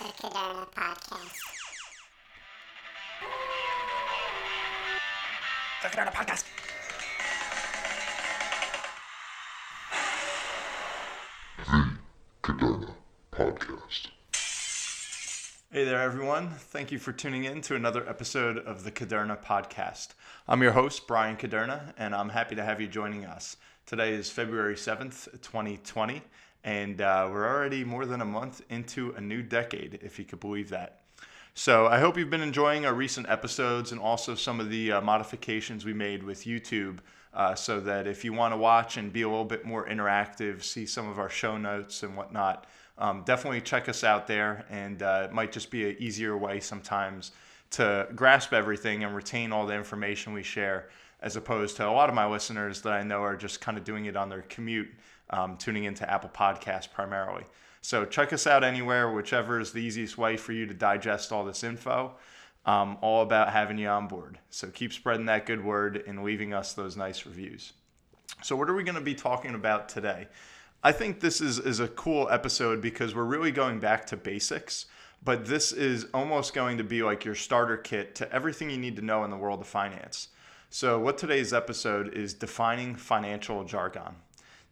the Caderna Podcast. The Caderna Podcast. The Caderna Podcast. Hey there, everyone. Thank you for tuning in to another episode of the Caderna Podcast. I'm your host, Brian Caderna, and I'm happy to have you joining us. Today is February 7th, 2020, and uh, we're already more than a month into a new decade, if you could believe that. So I hope you've been enjoying our recent episodes and also some of the uh, modifications we made with YouTube. Uh, so that if you want to watch and be a little bit more interactive, see some of our show notes and whatnot, um, definitely check us out there. And uh, it might just be an easier way sometimes to grasp everything and retain all the information we share, as opposed to a lot of my listeners that I know are just kind of doing it on their commute, um, tuning into Apple Podcasts primarily. So check us out anywhere, whichever is the easiest way for you to digest all this info. Um, all about having you on board. So keep spreading that good word and leaving us those nice reviews. So, what are we going to be talking about today? I think this is, is a cool episode because we're really going back to basics, but this is almost going to be like your starter kit to everything you need to know in the world of finance. So, what today's episode is defining financial jargon.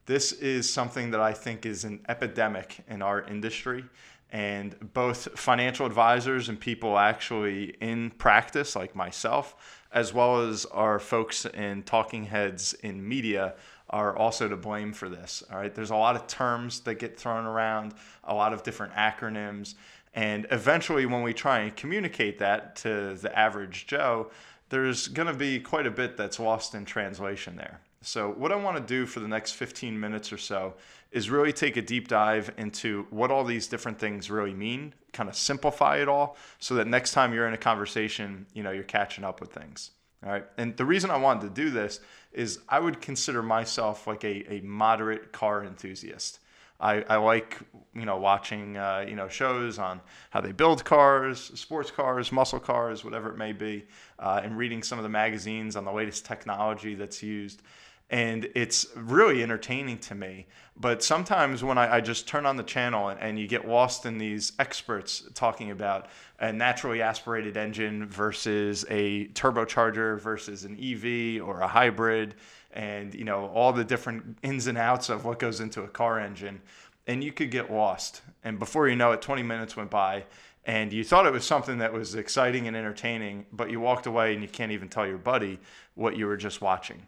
This is something that I think is an epidemic in our industry and both financial advisors and people actually in practice like myself as well as our folks in talking heads in media are also to blame for this all right? There's a lot of terms that get thrown around a lot of different acronyms and eventually when we try and communicate that to the average joe there's going to be quite a bit that's lost in translation there so, what I want to do for the next 15 minutes or so is really take a deep dive into what all these different things really mean, kind of simplify it all so that next time you're in a conversation, you know, you're catching up with things. All right. And the reason I wanted to do this is I would consider myself like a, a moderate car enthusiast. I, I like you know watching uh, you know shows on how they build cars, sports cars, muscle cars, whatever it may be, uh, and reading some of the magazines on the latest technology that's used and it's really entertaining to me. But sometimes when I, I just turn on the channel and, and, you get lost in these experts talking about a naturally aspirated engine versus a turbocharger versus an EV or a hybrid, and you know all the different ins and outs of what goes into a car engine, and you could get lost. And before you know it, 20 minutes went by. And you thought it was something that was exciting and entertaining, but you walked away and you can't even tell your buddy what you were just watching.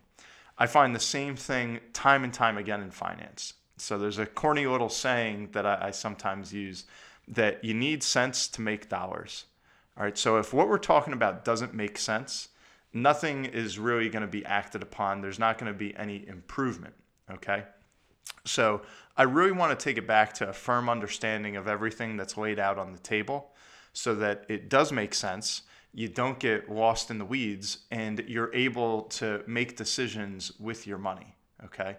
I find the same thing time and time again in finance. So there's a corny little saying that I, I sometimes use that you need sense to make dollars. All right. So if what we're talking about doesn't make sense, nothing is really going to be acted upon. There's not going to be any improvement. Okay. So I really want to take it back to a firm understanding of everything that's laid out on the table so that it does make sense you don't get lost in the weeds and you're able to make decisions with your money. Okay.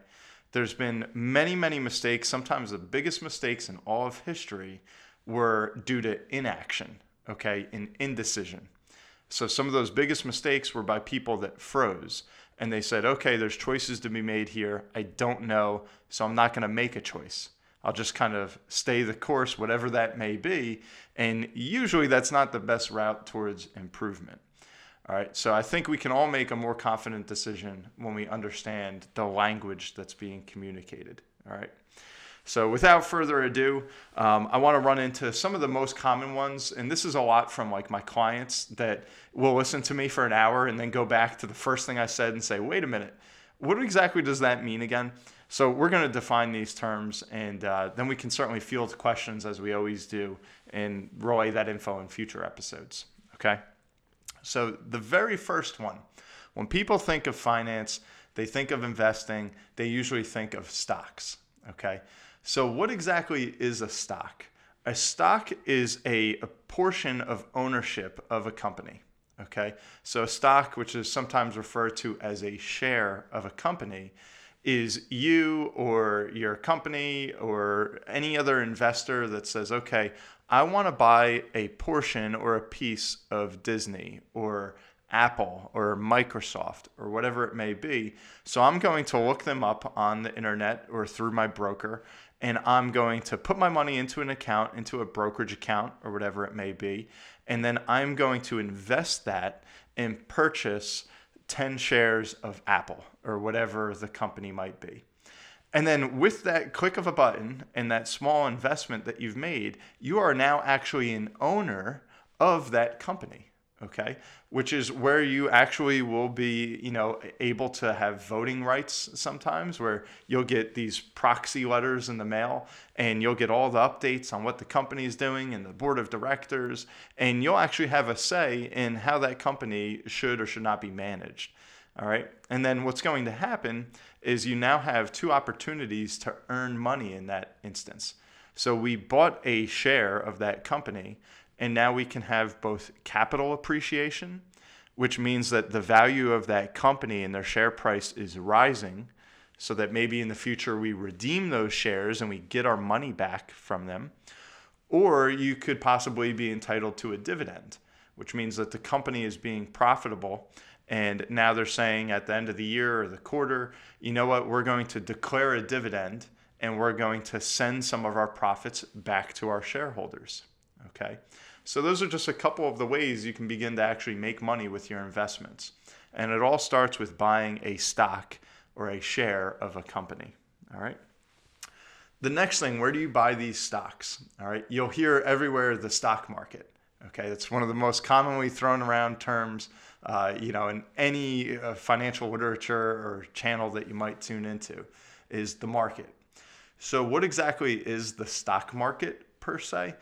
There's been many, many mistakes. Sometimes the biggest mistakes in all of history were due to inaction, okay, and indecision. So some of those biggest mistakes were by people that froze and they said, okay, there's choices to be made here. I don't know, so I'm not going to make a choice. I'll just kind of stay the course, whatever that may be. And usually that's not the best route towards improvement. All right, so I think we can all make a more confident decision when we understand the language that's being communicated. All right. So, without further ado, um, I want to run into some of the most common ones, and this is a lot from like my clients that will listen to me for an hour and then go back to the first thing I said and say, "Wait a minute, what exactly does that mean again?" So we're going to define these terms, and uh, then we can certainly field questions as we always do, and relay that info in future episodes. Okay. So the very first one, when people think of finance, they think of investing. They usually think of stocks. Okay. So what exactly is a stock? A stock is a, a portion of ownership of a company. Okay. So a stock, which is sometimes referred to as a share of a company, is you or your company or any other investor that says, okay, I want to buy a portion or a piece of Disney or Apple or Microsoft or whatever it may be. So I'm going to look them up on the internet or through my broker and I'm going to put my money into an account, into a brokerage account or whatever it may be, and then I'm going to invest that and purchase 10 shares of Apple or whatever the company might be. And then with that click of a button and that small investment that you've made, you are now actually an owner of that company okay which is where you actually will be you know able to have voting rights sometimes where you'll get these proxy letters in the mail and you'll get all the updates on what the company is doing and the board of directors and you'll actually have a say in how that company should or should not be managed all right and then what's going to happen is you now have two opportunities to earn money in that instance so we bought a share of that company and now we can have both capital appreciation, which means that the value of that company and their share price is rising, so that maybe in the future we redeem those shares and we get our money back from them. Or you could possibly be entitled to a dividend, which means that the company is being profitable. And now they're saying at the end of the year or the quarter, you know what, we're going to declare a dividend and we're going to send some of our profits back to our shareholders. Okay. So, those are just a couple of the ways you can begin to actually make money with your investments. And it all starts with buying a stock or a share of a company. All right. The next thing, where do you buy these stocks? All right. You'll hear everywhere the stock market. Okay. That's one of the most commonly thrown around terms, uh, you know, in any uh, financial literature or channel that you might tune into is the market. So, what exactly is the stock market per se?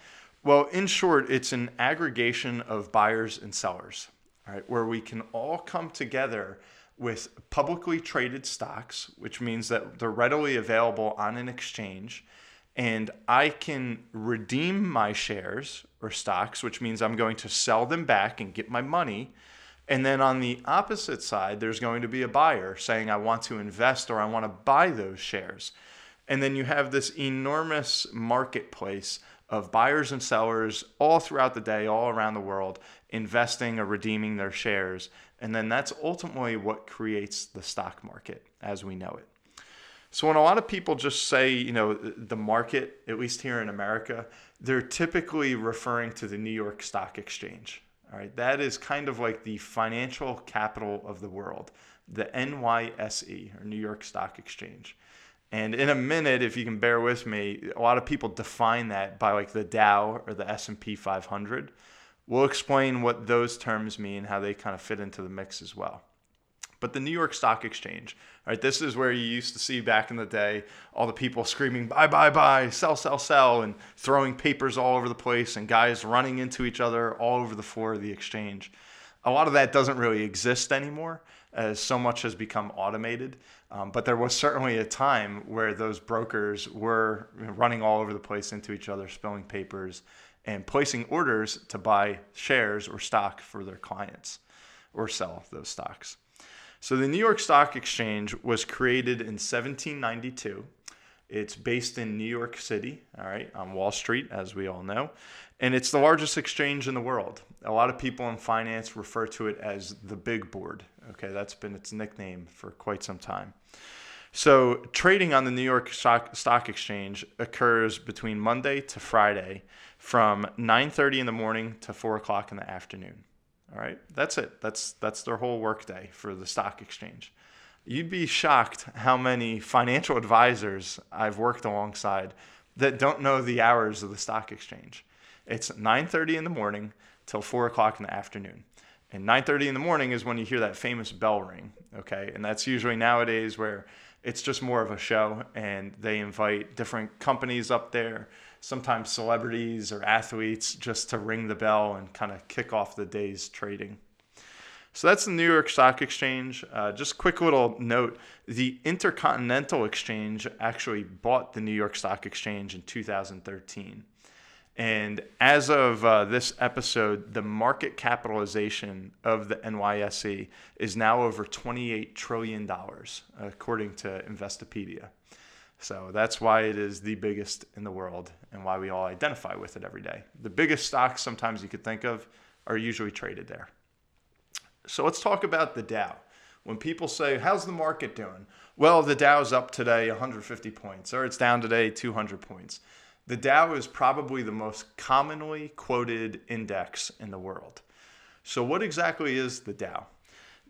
Well, in short, it's an aggregation of buyers and sellers, right, where we can all come together with publicly traded stocks, which means that they're readily available on an exchange. And I can redeem my shares or stocks, which means I'm going to sell them back and get my money. And then on the opposite side, there's going to be a buyer saying, I want to invest or I want to buy those shares. And then you have this enormous marketplace of buyers and sellers all throughout the day, all around the world, investing or redeeming their shares. And then that's ultimately what creates the stock market as we know it. So when a lot of people just say, you know, the market, at least here in America, they're typically referring to the New York Stock Exchange. All right, that is kind of like the financial capital of the world, the NYSE or New York Stock Exchange. And in a minute, if you can bear with me, a lot of people define that by like the Dow or the S&P 500. We'll explain what those terms mean, how they kind of fit into the mix as well. But the New York Stock Exchange, right? This is where you used to see back in the day all the people screaming buy, buy, buy, sell, sell, sell, and throwing papers all over the place, and guys running into each other all over the floor of the exchange. A lot of that doesn't really exist anymore, as so much has become automated. Um, but there was certainly a time where those brokers were running all over the place into each other, spilling papers, and placing orders to buy shares or stock for their clients or sell those stocks. So the New York Stock Exchange was created in 1792. It's based in New York City, all right, on Wall Street, as we all know. And it's the largest exchange in the world. A lot of people in finance refer to it as the big board. Okay, that's been its nickname for quite some time. So, trading on the New York Stock, Stock Exchange occurs between Monday to Friday from 9:30 in the morning to 4 o'clock in the afternoon. All right, that's it. That's that's their whole workday for the stock exchange. You'd be shocked how many financial advisors I've worked alongside that don't know the hours of the stock exchange. It's 9:30 in the morning till 4 o'clock in the afternoon. And 9:30 in the morning is when you hear that famous bell ring, okay? And that's usually nowadays where it's just more of a show and they invite different companies up there, sometimes celebrities or athletes just to ring the bell and kind of kick off the day's trading. So that's the New York Stock Exchange. Uh, just quick little note the Intercontinental Exchange actually bought the New York Stock Exchange in 2013. And as of uh, this episode, the market capitalization of the NYSE is now over $28 trillion, according to Investopedia. So that's why it is the biggest in the world and why we all identify with it every day. The biggest stocks sometimes you could think of are usually traded there. So let's talk about the Dow. When people say, How's the market doing? Well, the Dow's up today 150 points, or it's down today 200 points. The Dow is probably the most commonly quoted index in the world. So, what exactly is the Dow?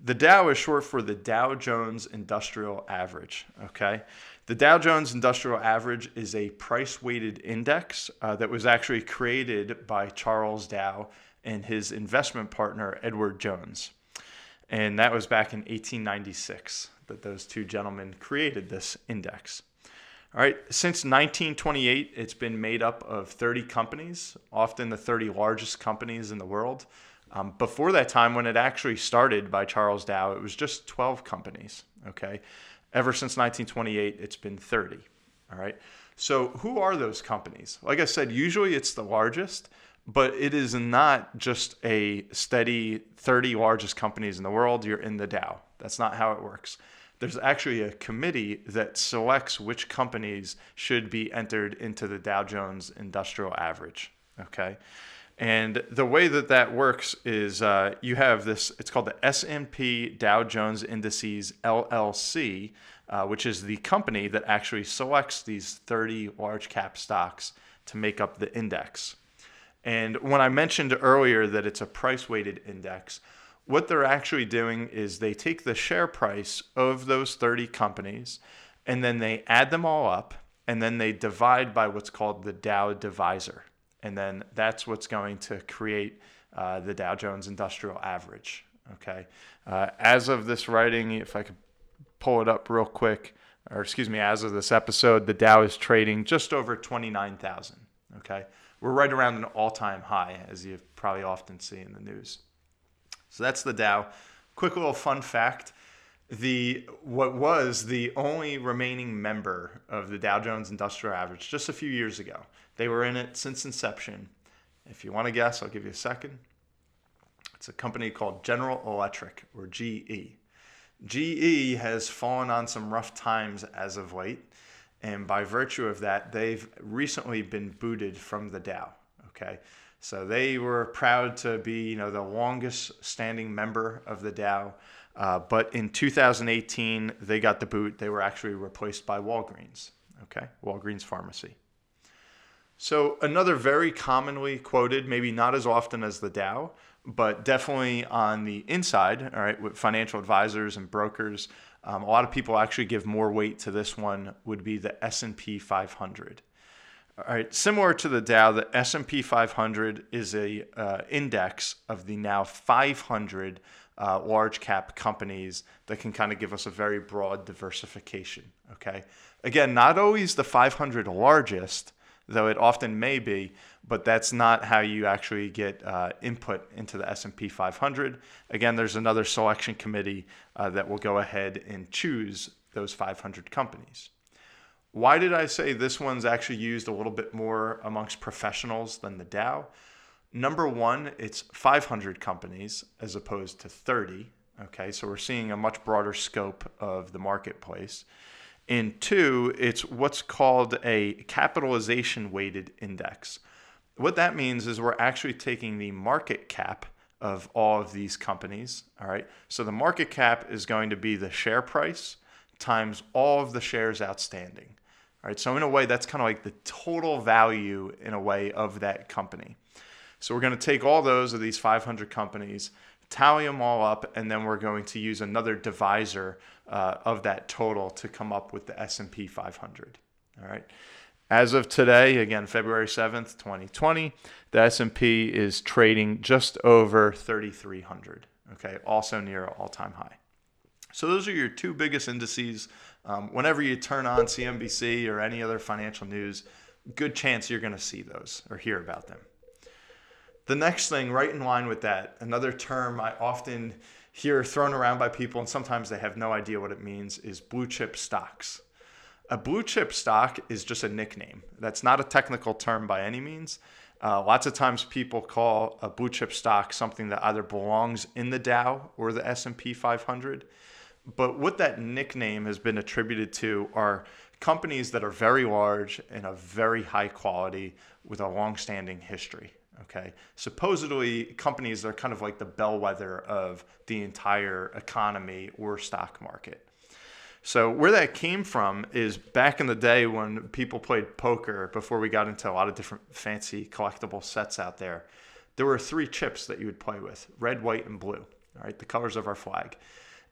The Dow is short for the Dow Jones Industrial Average. Okay. The Dow Jones Industrial Average is a price weighted index uh, that was actually created by Charles Dow and his investment partner, Edward Jones. And that was back in 1896 that those two gentlemen created this index. All right, since 1928, it's been made up of 30 companies, often the 30 largest companies in the world. Um, before that time, when it actually started by Charles Dow, it was just 12 companies. Okay. Ever since 1928, it's been 30. All right. So, who are those companies? Like I said, usually it's the largest, but it is not just a steady 30 largest companies in the world. You're in the Dow. That's not how it works. There's actually a committee that selects which companies should be entered into the Dow Jones Industrial Average. Okay. And the way that that works is uh, you have this. It's called the S&P Dow Jones Indices LLC, uh, which is the company that actually selects these 30 large cap stocks to make up the index. And when I mentioned earlier that it's a price weighted index, what they're actually doing is they take the share price of those 30 companies and then they add them all up and then they divide by what's called the Dow divisor and then that's what's going to create uh, the Dow Jones Industrial Average. Okay, uh, as of this writing, if I could pull it up real quick, or excuse me, as of this episode, the Dow is trading just over twenty nine thousand. Okay, we're right around an all time high, as you probably often see in the news. So that's the Dow. Quick little fun fact the what was the only remaining member of the Dow Jones Industrial Average just a few years ago. They were in it since inception. If you want to guess, I'll give you a second. It's a company called General Electric or GE. GE has fallen on some rough times as of late, and by virtue of that, they've recently been booted from the Dow. Okay, so they were proud to be, you know, the longest standing member of the Dow. Uh, but in 2018, they got the boot. They were actually replaced by Walgreens. Okay, Walgreens Pharmacy. So another very commonly quoted, maybe not as often as the Dow, but definitely on the inside, all right, with financial advisors and brokers, um, a lot of people actually give more weight to this one. Would be the S&P 500. All right, similar to the Dow, the S&P 500 is a uh, index of the now 500 uh, large cap companies that can kind of give us a very broad diversification. Okay, again, not always the 500 largest, though it often may be, but that's not how you actually get uh, input into the S&P 500. Again, there's another selection committee uh, that will go ahead and choose those 500 companies. Why did I say this one's actually used a little bit more amongst professionals than the Dow? Number one, it's 500 companies as opposed to 30. Okay, so we're seeing a much broader scope of the marketplace. And two, it's what's called a capitalization weighted index. What that means is we're actually taking the market cap of all of these companies. All right, so the market cap is going to be the share price times all of the shares outstanding. All right, so in a way, that's kind of like the total value in a way of that company. So we're going to take all those of these 500 companies, tally them all up, and then we're going to use another divisor uh, of that total to come up with the S&P 500. All right. As of today, again, February 7th, 2020, the S&P is trading just over 3,300. Okay, also near all-time high. So those are your two biggest indices. Um, whenever you turn on CNBC or any other financial news, good chance you're going to see those or hear about them. The next thing, right in line with that, another term I often hear thrown around by people, and sometimes they have no idea what it means, is blue chip stocks. A blue chip stock is just a nickname. That's not a technical term by any means. Uh, lots of times people call a blue chip stock something that either belongs in the Dow or the S&P 500. But what that nickname has been attributed to are companies that are very large and of very high quality with a long-standing history Okay. Supposedly, companies are kind of like the bellwether of the entire economy or stock market. So, where that came from is back in the day when people played poker, before we got into a lot of different fancy collectible sets out there, there were three chips that you would play with red, white, and blue. All right, the colors of our flag.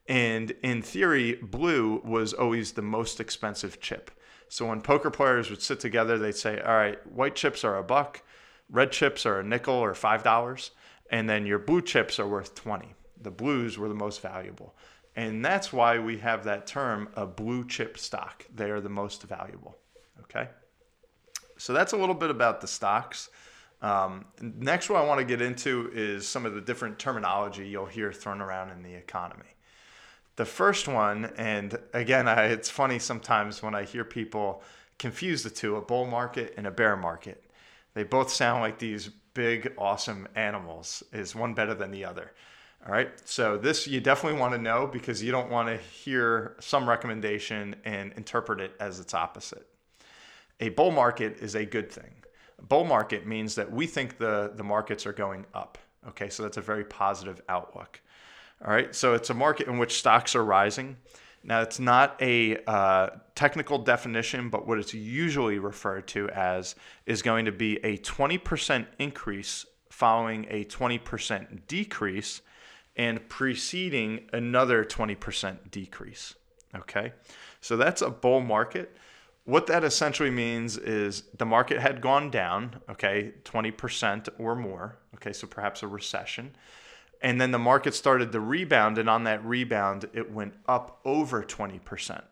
And in theory, blue was always the most expensive chip. So when poker players would sit together, they'd say, all right, white chips are a buck, red chips are a nickel or $5, and then your blue chips are worth 20. The blues were the most valuable. And that's why we have that term, a blue chip stock. They are the most valuable. Okay. So that's a little bit about the stocks. Um, next, what I want to get into is some of the different terminology you'll hear thrown around in the economy. The first one, and again, I, it's funny sometimes when I hear people confuse the two a bull market and a bear market. They both sound like these big, awesome animals. Is one better than the other? All right. So, this you definitely want to know because you don't want to hear some recommendation and interpret it as its opposite. A bull market is a good thing. A bull market means that we think the, the markets are going up. Okay. So, that's a very positive outlook. All right, so it's a market in which stocks are rising. Now, it's not a uh, technical definition, but what it's usually referred to as is going to be a 20% increase following a 20% decrease and preceding another 20% decrease. Okay, so that's a bull market. What that essentially means is the market had gone down, okay, 20% or more, okay, so perhaps a recession and then the market started to rebound and on that rebound it went up over 20%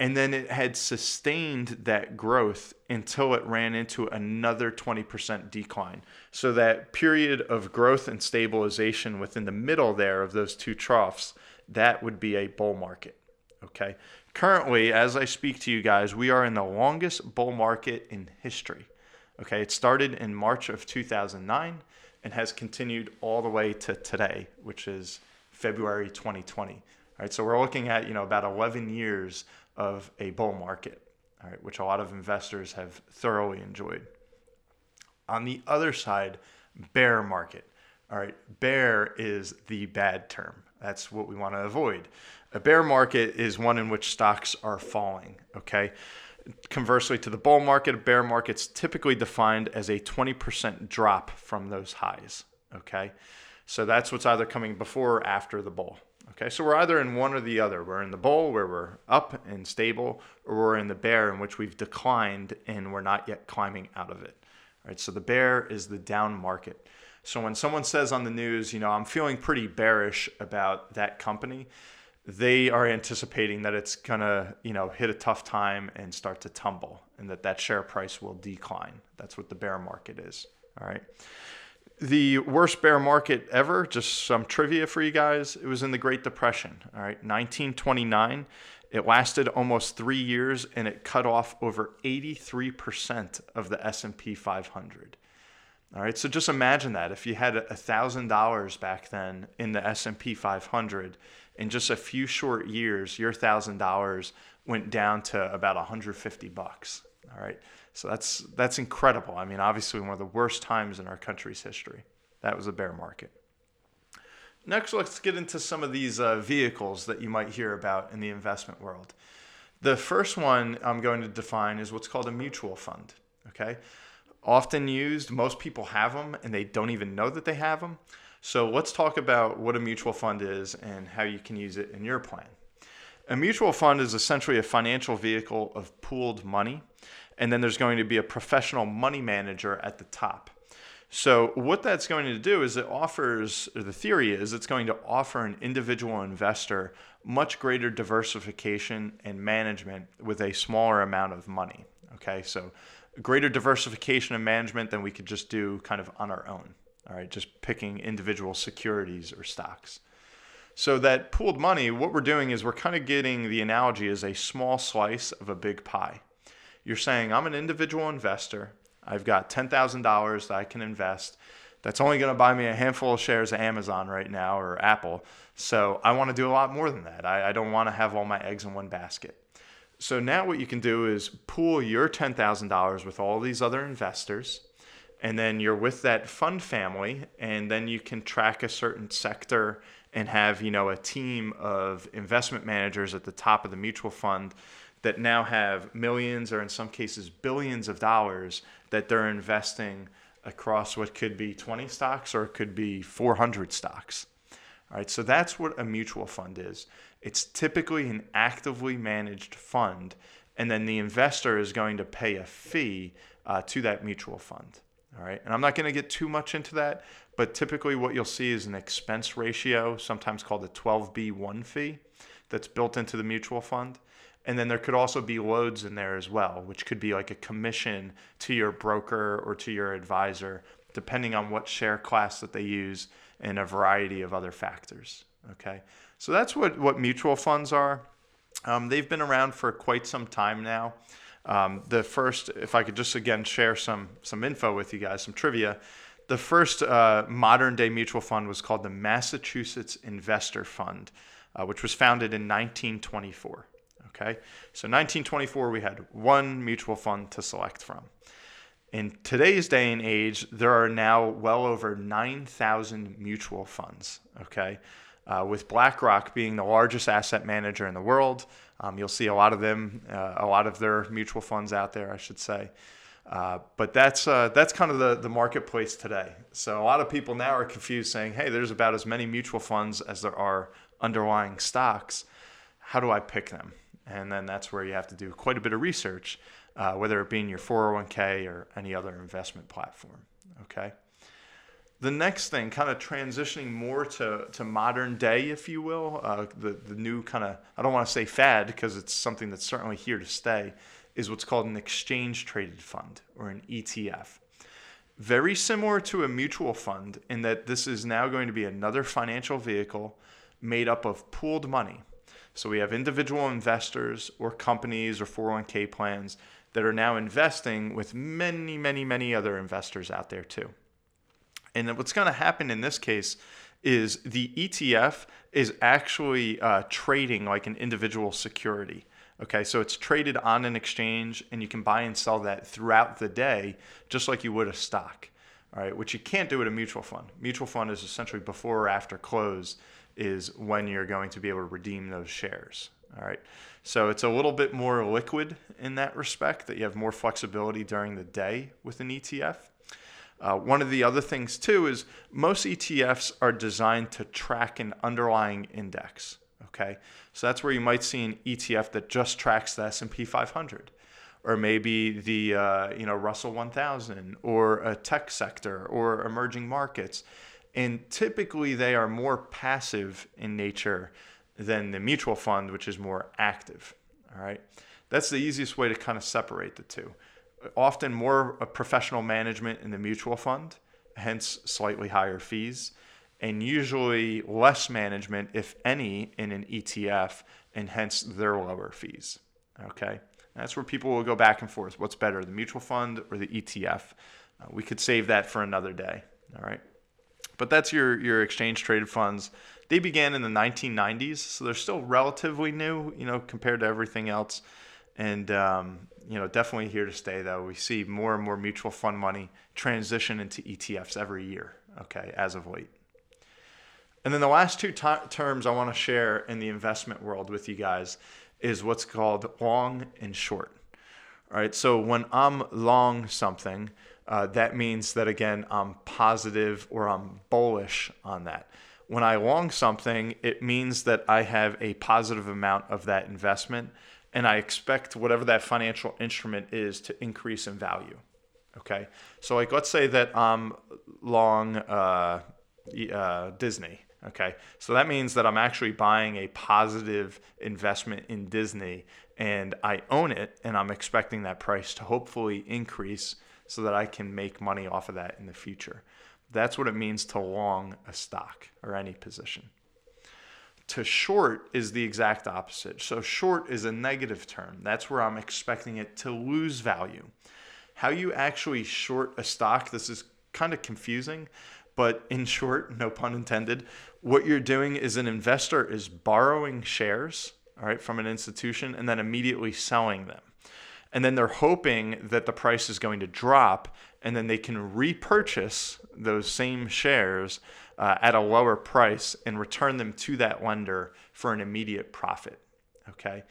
and then it had sustained that growth until it ran into another 20% decline. So that period of growth and stabilization within the middle there of those two troughs that would be a bull market okay? Currently as i speak to you guys we are in the longest bull market in history okay it started in march of 2009 and has continued all the way to today, which is February 2020. All right, so we're looking at you know about 11 years of a bull market, all right, which a lot of investors have thoroughly enjoyed. On the other side, bear market. All right, bear is the bad term. That's what we want to avoid. A bear market is one in which stocks are falling. Okay. Conversely, to the bull market, a bear market's typically defined as a 20% drop from those highs. Okay. So that's what's either coming before or after the bull. Okay. So we're either in one or the other. We're in the bull where we're up and stable, or we're in the bear in which we've declined and we're not yet climbing out of it. All right. So the bear is the down market. So when someone says on the news, you know, I'm feeling pretty bearish about that company, they are anticipating that it's gonna you know hit a tough time and start to tumble and that that share price will decline. That's what the bear market is all right? The worst bear market ever just some trivia for you guys it was in the great depression all right? 1929 it lasted almost three years and it cut off over 83% of the s&p 500 all right? So just imagine that if you had $1000 back then in the s&p 500 in just a few short years, your thousand dollars went down to about 150 bucks. All right, so that's that's incredible. I mean, obviously one of the worst times in our country's history. That was a bear market. Next, let's get into some of these uh, vehicles that you might hear about in the investment world. The first one I'm going to define is what's called a mutual fund. Okay, often used. Most people have them, and they don't even know that they have them. So let's talk about what a mutual fund is and how you can use it in your plan. A mutual fund is essentially a financial vehicle of pooled money, and then there's going to be a professional money manager at the top. So, what that's going to do is it offers, or the theory is, it's going to offer an individual investor much greater diversification and management with a smaller amount of money. Okay, so greater diversification and management than we could just do kind of on our own all right, just picking individual securities or stocks. So that pooled money, what we're doing is we're kind of getting the analogy as a small slice of a big pie. You're saying, I'm an individual investor. I've got $10,000 that I can invest. That's only going to buy me a handful of shares of Amazon right now or Apple. So I want to do a lot more than that. I, I don't want to have all my eggs in one basket. So now what you can do is pool your $10,000 with all these other investors and then you're with that fund family, and then you can track a certain sector and have you know a team of investment managers at the top of the mutual fund that now have millions or in some cases billions of dollars that they're investing across what could be 20 stocks or it could be 400 stocks. All right, so that's what a mutual fund is. It's typically an actively managed fund, and then the investor is going to pay a fee uh, to that mutual fund. All right, and I'm not going to get too much into that, but typically what you'll see is an expense ratio, sometimes called a 12B1 fee, that's built into the mutual fund. And then there could also be loads in there as well, which could be like a commission to your broker or to your advisor, depending on what share class that they use and a variety of other factors. Okay, so that's what, what mutual funds are. Um, they've been around for quite some time now. Um, the first, if I could just again share some some info with you guys, some trivia. The first uh, modern day mutual fund was called the Massachusetts Investor Fund, uh, which was founded in 1924. Okay, so 1924 we had one mutual fund to select from. In today's day and age, there are now well over 9,000 mutual funds. Okay, uh, with BlackRock being the largest asset manager in the world, um, you'll see a lot of them, uh, a lot of their mutual funds out there, I should say. Uh, but that's uh, that's kind of the, the marketplace today. So a lot of people now are confused, saying, "Hey, there's about as many mutual funds as there are underlying stocks. How do I pick them?" And then that's where you have to do quite a bit of research, uh, whether it be in your 401k or any other investment platform. Okay. The next thing, kind of transitioning more to, to modern day, if you will, uh, the, the new kind of, I don't want to say fad because it's something that's certainly here to stay, is what's called an exchange traded fund or an ETF. Very similar to a mutual fund in that this is now going to be another financial vehicle made up of pooled money. So we have individual investors or companies or 401k plans that are now investing with many, many, many other investors out there too. And what's going to happen in this case is the ETF is actually uh, trading like an individual security. Okay, so it's traded on an exchange and you can buy and sell that throughout the day, just like you would a stock. All right, which you can't do at a mutual fund. Mutual fund is essentially before or after close is when you're going to be able to redeem those shares. All right. So it's a little bit more liquid in that respect, that you have more flexibility during the day with an ETF. Uh, one of the other things, too, is most ETFs are designed to track an underlying index. Okay. So that's where you might see an ETF that just tracks the S&P 500 or maybe the uh, you know Russell 1000 or a tech sector or emerging markets and typically they are more passive in nature than the mutual fund, which is more active. All right. That's the easiest way to kind of separate the two. Often more professional management in the mutual fund, hence slightly higher fees, and usually less management, if any, in an ETF, and hence their lower fees. Okay. That's where people will go back and forth. What's better, the mutual fund or the ETF? Uh, we could save that for another day. All right. But that's your your exchange traded funds. They began in the 1990s, so they're still relatively new, you know, compared to everything else. And um, you know, definitely here to stay. Though we see more and more mutual fund money transition into ETFs every year. Okay, as of late. And then the last two t- terms I want to share in the investment world with you guys is what's called long and short. All right, so when I'm long something, uh, that means that again, I'm positive or I'm bullish on that. When I long something, it means that I have a positive amount of that investment and I expect whatever that financial instrument is to increase in value. Okay. So, like, let's say that I'm long uh, uh, Disney. Okay. So that means that I'm actually buying a positive investment in Disney and I own it and I'm expecting that price to hopefully increase so that I can make money off of that in the future. That's what it means to long a stock or any position. To short is the exact opposite. So, short is a negative term. That's where I'm expecting it to lose value. How you actually short a stock, this is kind of confusing, but in short, no pun intended, what you're doing is an investor is borrowing shares, all right, from an institution and then immediately selling them and then they're hoping that the price is going to drop and then they can repurchase those same shares uh, at a lower price and return them to that lender for an immediate profit. Okay.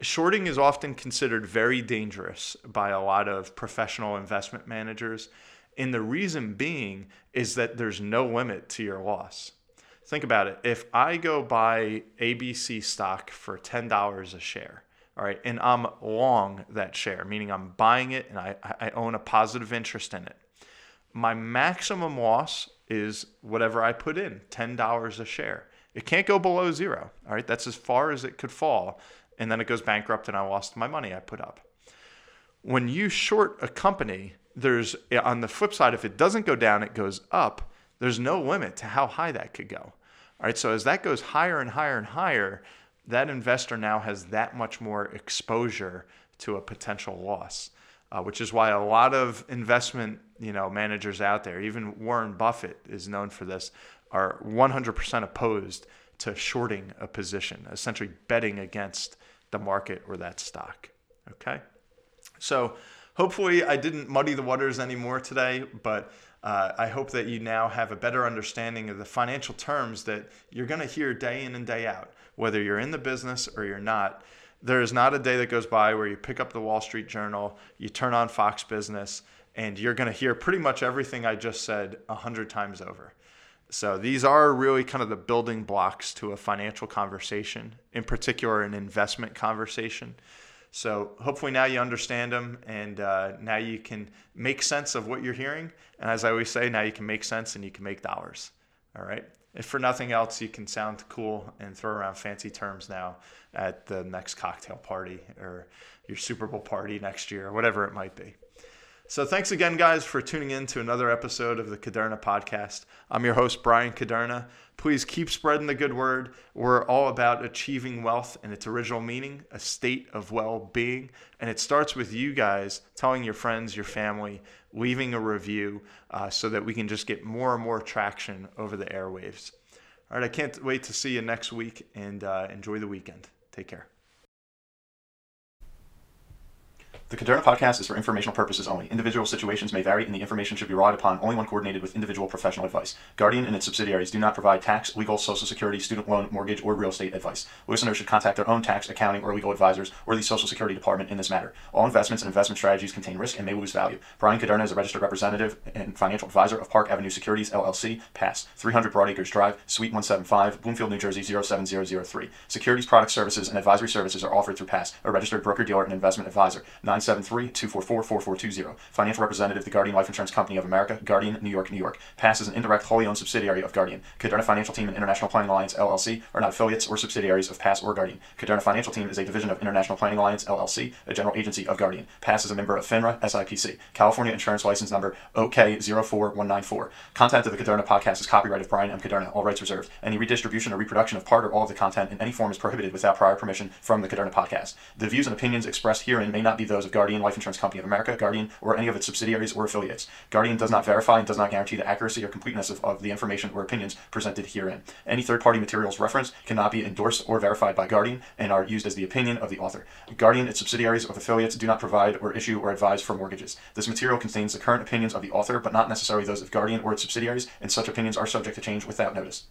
Shorting is often considered very dangerous by a lot of professional investment managers. And the reason being is that there's no limit to your loss. Think about it. If I go buy ABC stock for $10 a share, all right, and I'm long that share, meaning I'm buying it and I, I own a positive interest in it, my maximum loss is whatever I put in, $10 a share. It can't go below zero. All right, that's as far as it could fall. And then it goes bankrupt and I lost my money I put up. When you short a company, there's on the flip side, if it doesn't go down, it goes up. There's no limit to how high that could go. All right, so as that goes higher and higher and higher, that investor now has that much more exposure to a potential loss, uh, which is why a lot of investment you know managers out there, even Warren Buffett is known for this, are 100% opposed to shorting a position, essentially betting against the market or that stock. Okay, so hopefully I didn't muddy the waters anymore today, but uh, I hope that you now have a better understanding of the financial terms that you're going to hear day in and day out, whether you're in the business or you're not. There is not a day that goes by where you pick up the Wall Street Journal, you turn on Fox Business, and you're going to hear pretty much everything I just said a hundred times over. So these are really kind of the building blocks to a financial conversation, in particular, an investment conversation. So hopefully now you understand them and uh, now you can make sense of what you're hearing. And as I always say, now you can make sense and you can make dollars. All right. If for nothing else, you can sound cool and throw around fancy terms now at the next cocktail party or your Super Bowl party next year or whatever it might be. So thanks again, guys, for tuning in to another episode of the Caderna podcast. I'm your host, Brian Caderna. Please keep spreading the good word. We're all about achieving wealth in its original meaning, a state of well being. And it starts with you guys telling your friends, your family, leaving a review uh, so that we can just get more and more traction over the airwaves. All right, I can't wait to see you next week and uh, enjoy the weekend. Take care. The Caderna podcast is for informational purposes only. Individual situations may vary, and the information should be relied upon only when coordinated with individual professional advice. Guardian and its subsidiaries do not provide tax, legal, social security, student loan, mortgage, or real estate advice. Listeners should contact their own tax, accounting, or legal advisors or the Social Security Department in this matter. All investments and investment strategies contain risk and may lose value. Brian Caderna is a registered representative and financial advisor of Park Avenue Securities, LLC, Pass, 300 Broadacres Drive, Suite 175, Bloomfield, New Jersey 07003. Securities, product services, and advisory services are offered through Pass, a registered broker dealer and investment advisor. 973 244 4420. Financial representative, the Guardian Life Insurance Company of America, Guardian, New York, New York. Pass is an indirect, wholly owned subsidiary of Guardian. Caderna Financial Team and International Planning Alliance, LLC, are not affiliates or subsidiaries of Pass or Guardian. Caderna Financial Team is a division of International Planning Alliance, LLC, a general agency of Guardian. Pass is a member of FINRA, SIPC. California Insurance License Number OK04194. Content of the Caderna podcast is copyright of Brian M. Caderna, all rights reserved. Any redistribution or reproduction of part or all of the content in any form is prohibited without prior permission from the Caderna podcast. The views and opinions expressed herein may not be those of Guardian Life Insurance Company of America, Guardian, or any of its subsidiaries or affiliates. Guardian does not verify and does not guarantee the accuracy or completeness of, of the information or opinions presented herein. Any third party materials referenced cannot be endorsed or verified by Guardian and are used as the opinion of the author. Guardian, its subsidiaries, or affiliates do not provide or issue or advise for mortgages. This material contains the current opinions of the author, but not necessarily those of Guardian or its subsidiaries, and such opinions are subject to change without notice.